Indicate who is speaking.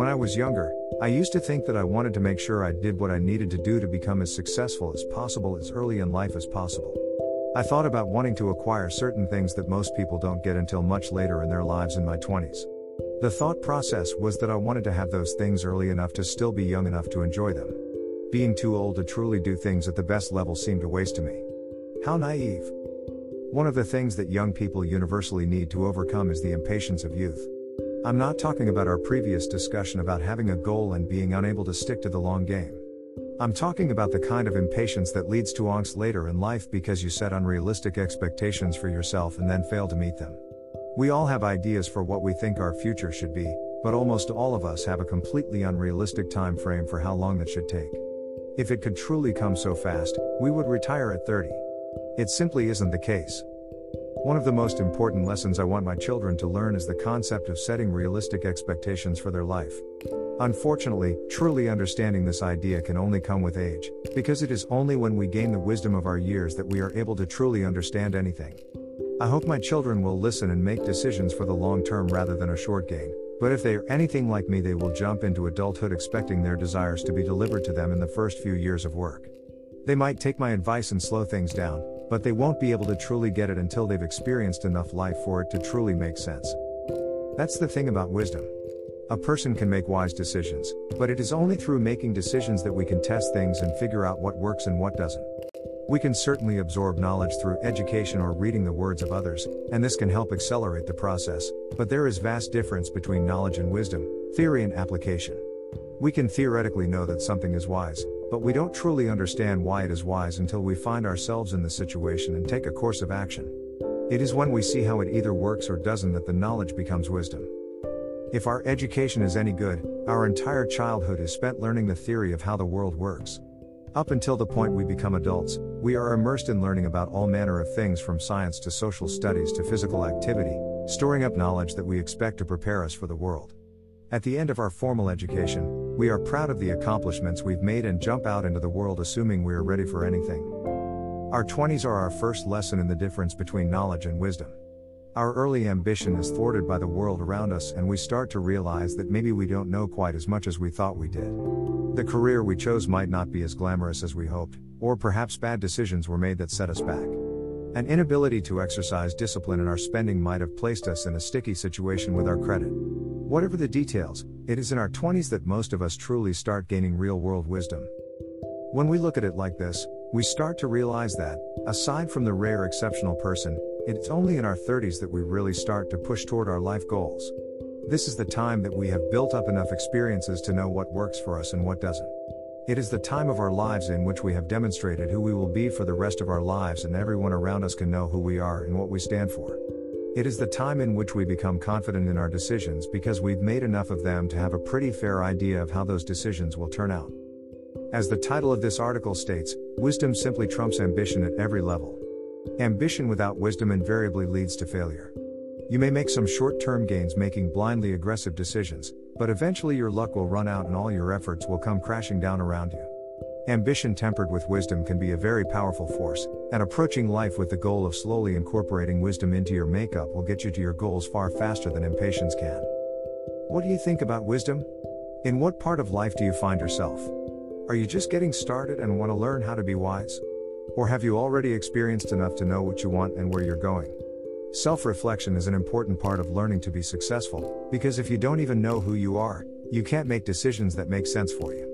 Speaker 1: When I was younger, I used to think that I wanted to make sure I did what I needed to do to become as successful as possible as early in life as possible. I thought about wanting to acquire certain things that most people don't get until much later in their lives in my 20s. The thought process was that I wanted to have those things early enough to still be young enough to enjoy them. Being too old to truly do things at the best level seemed a waste to me. How naive. One of the things that young people universally need to overcome is the impatience of youth. I'm not talking about our previous discussion about having a goal and being unable to stick to the long game. I'm talking about the kind of impatience that leads to angst later in life because you set unrealistic expectations for yourself and then fail to meet them. We all have ideas for what we think our future should be, but almost all of us have a completely unrealistic time frame for how long that should take. If it could truly come so fast, we would retire at 30. It simply isn't the case. One of the most important lessons I want my children to learn is the concept of setting realistic expectations for their life. Unfortunately, truly understanding this idea can only come with age, because it is only when we gain the wisdom of our years that we are able to truly understand anything. I hope my children will listen and make decisions for the long term rather than a short gain, but if they are anything like me, they will jump into adulthood expecting their desires to be delivered to them in the first few years of work. They might take my advice and slow things down, but they won't be able to truly get it until they've experienced enough life for it to truly make sense. That's the thing about wisdom. A person can make wise decisions, but it is only through making decisions that we can test things and figure out what works and what doesn't. We can certainly absorb knowledge through education or reading the words of others, and this can help accelerate the process, but there is vast difference between knowledge and wisdom, theory and application. We can theoretically know that something is wise, but we don't truly understand why it is wise until we find ourselves in the situation and take a course of action. It is when we see how it either works or doesn't that the knowledge becomes wisdom. If our education is any good, our entire childhood is spent learning the theory of how the world works. Up until the point we become adults, we are immersed in learning about all manner of things from science to social studies to physical activity, storing up knowledge that we expect to prepare us for the world. At the end of our formal education, we are proud of the accomplishments we've made and jump out into the world assuming we are ready for anything. Our 20s are our first lesson in the difference between knowledge and wisdom. Our early ambition is thwarted by the world around us, and we start to realize that maybe we don't know quite as much as we thought we did. The career we chose might not be as glamorous as we hoped, or perhaps bad decisions were made that set us back. An inability to exercise discipline in our spending might have placed us in a sticky situation with our credit. Whatever the details, it is in our 20s that most of us truly start gaining real world wisdom. When we look at it like this, we start to realize that, aside from the rare exceptional person, it's only in our 30s that we really start to push toward our life goals. This is the time that we have built up enough experiences to know what works for us and what doesn't. It is the time of our lives in which we have demonstrated who we will be for the rest of our lives, and everyone around us can know who we are and what we stand for. It is the time in which we become confident in our decisions because we've made enough of them to have a pretty fair idea of how those decisions will turn out. As the title of this article states, wisdom simply trumps ambition at every level. Ambition without wisdom invariably leads to failure. You may make some short term gains making blindly aggressive decisions, but eventually your luck will run out and all your efforts will come crashing down around you. Ambition tempered with wisdom can be a very powerful force, and approaching life with the goal of slowly incorporating wisdom into your makeup will get you to your goals far faster than impatience can. What do you think about wisdom? In what part of life do you find yourself? Are you just getting started and want to learn how to be wise? Or have you already experienced enough to know what you want and where you're going? Self reflection is an important part of learning to be successful, because if you don't even know who you are, you can't make decisions that make sense for you.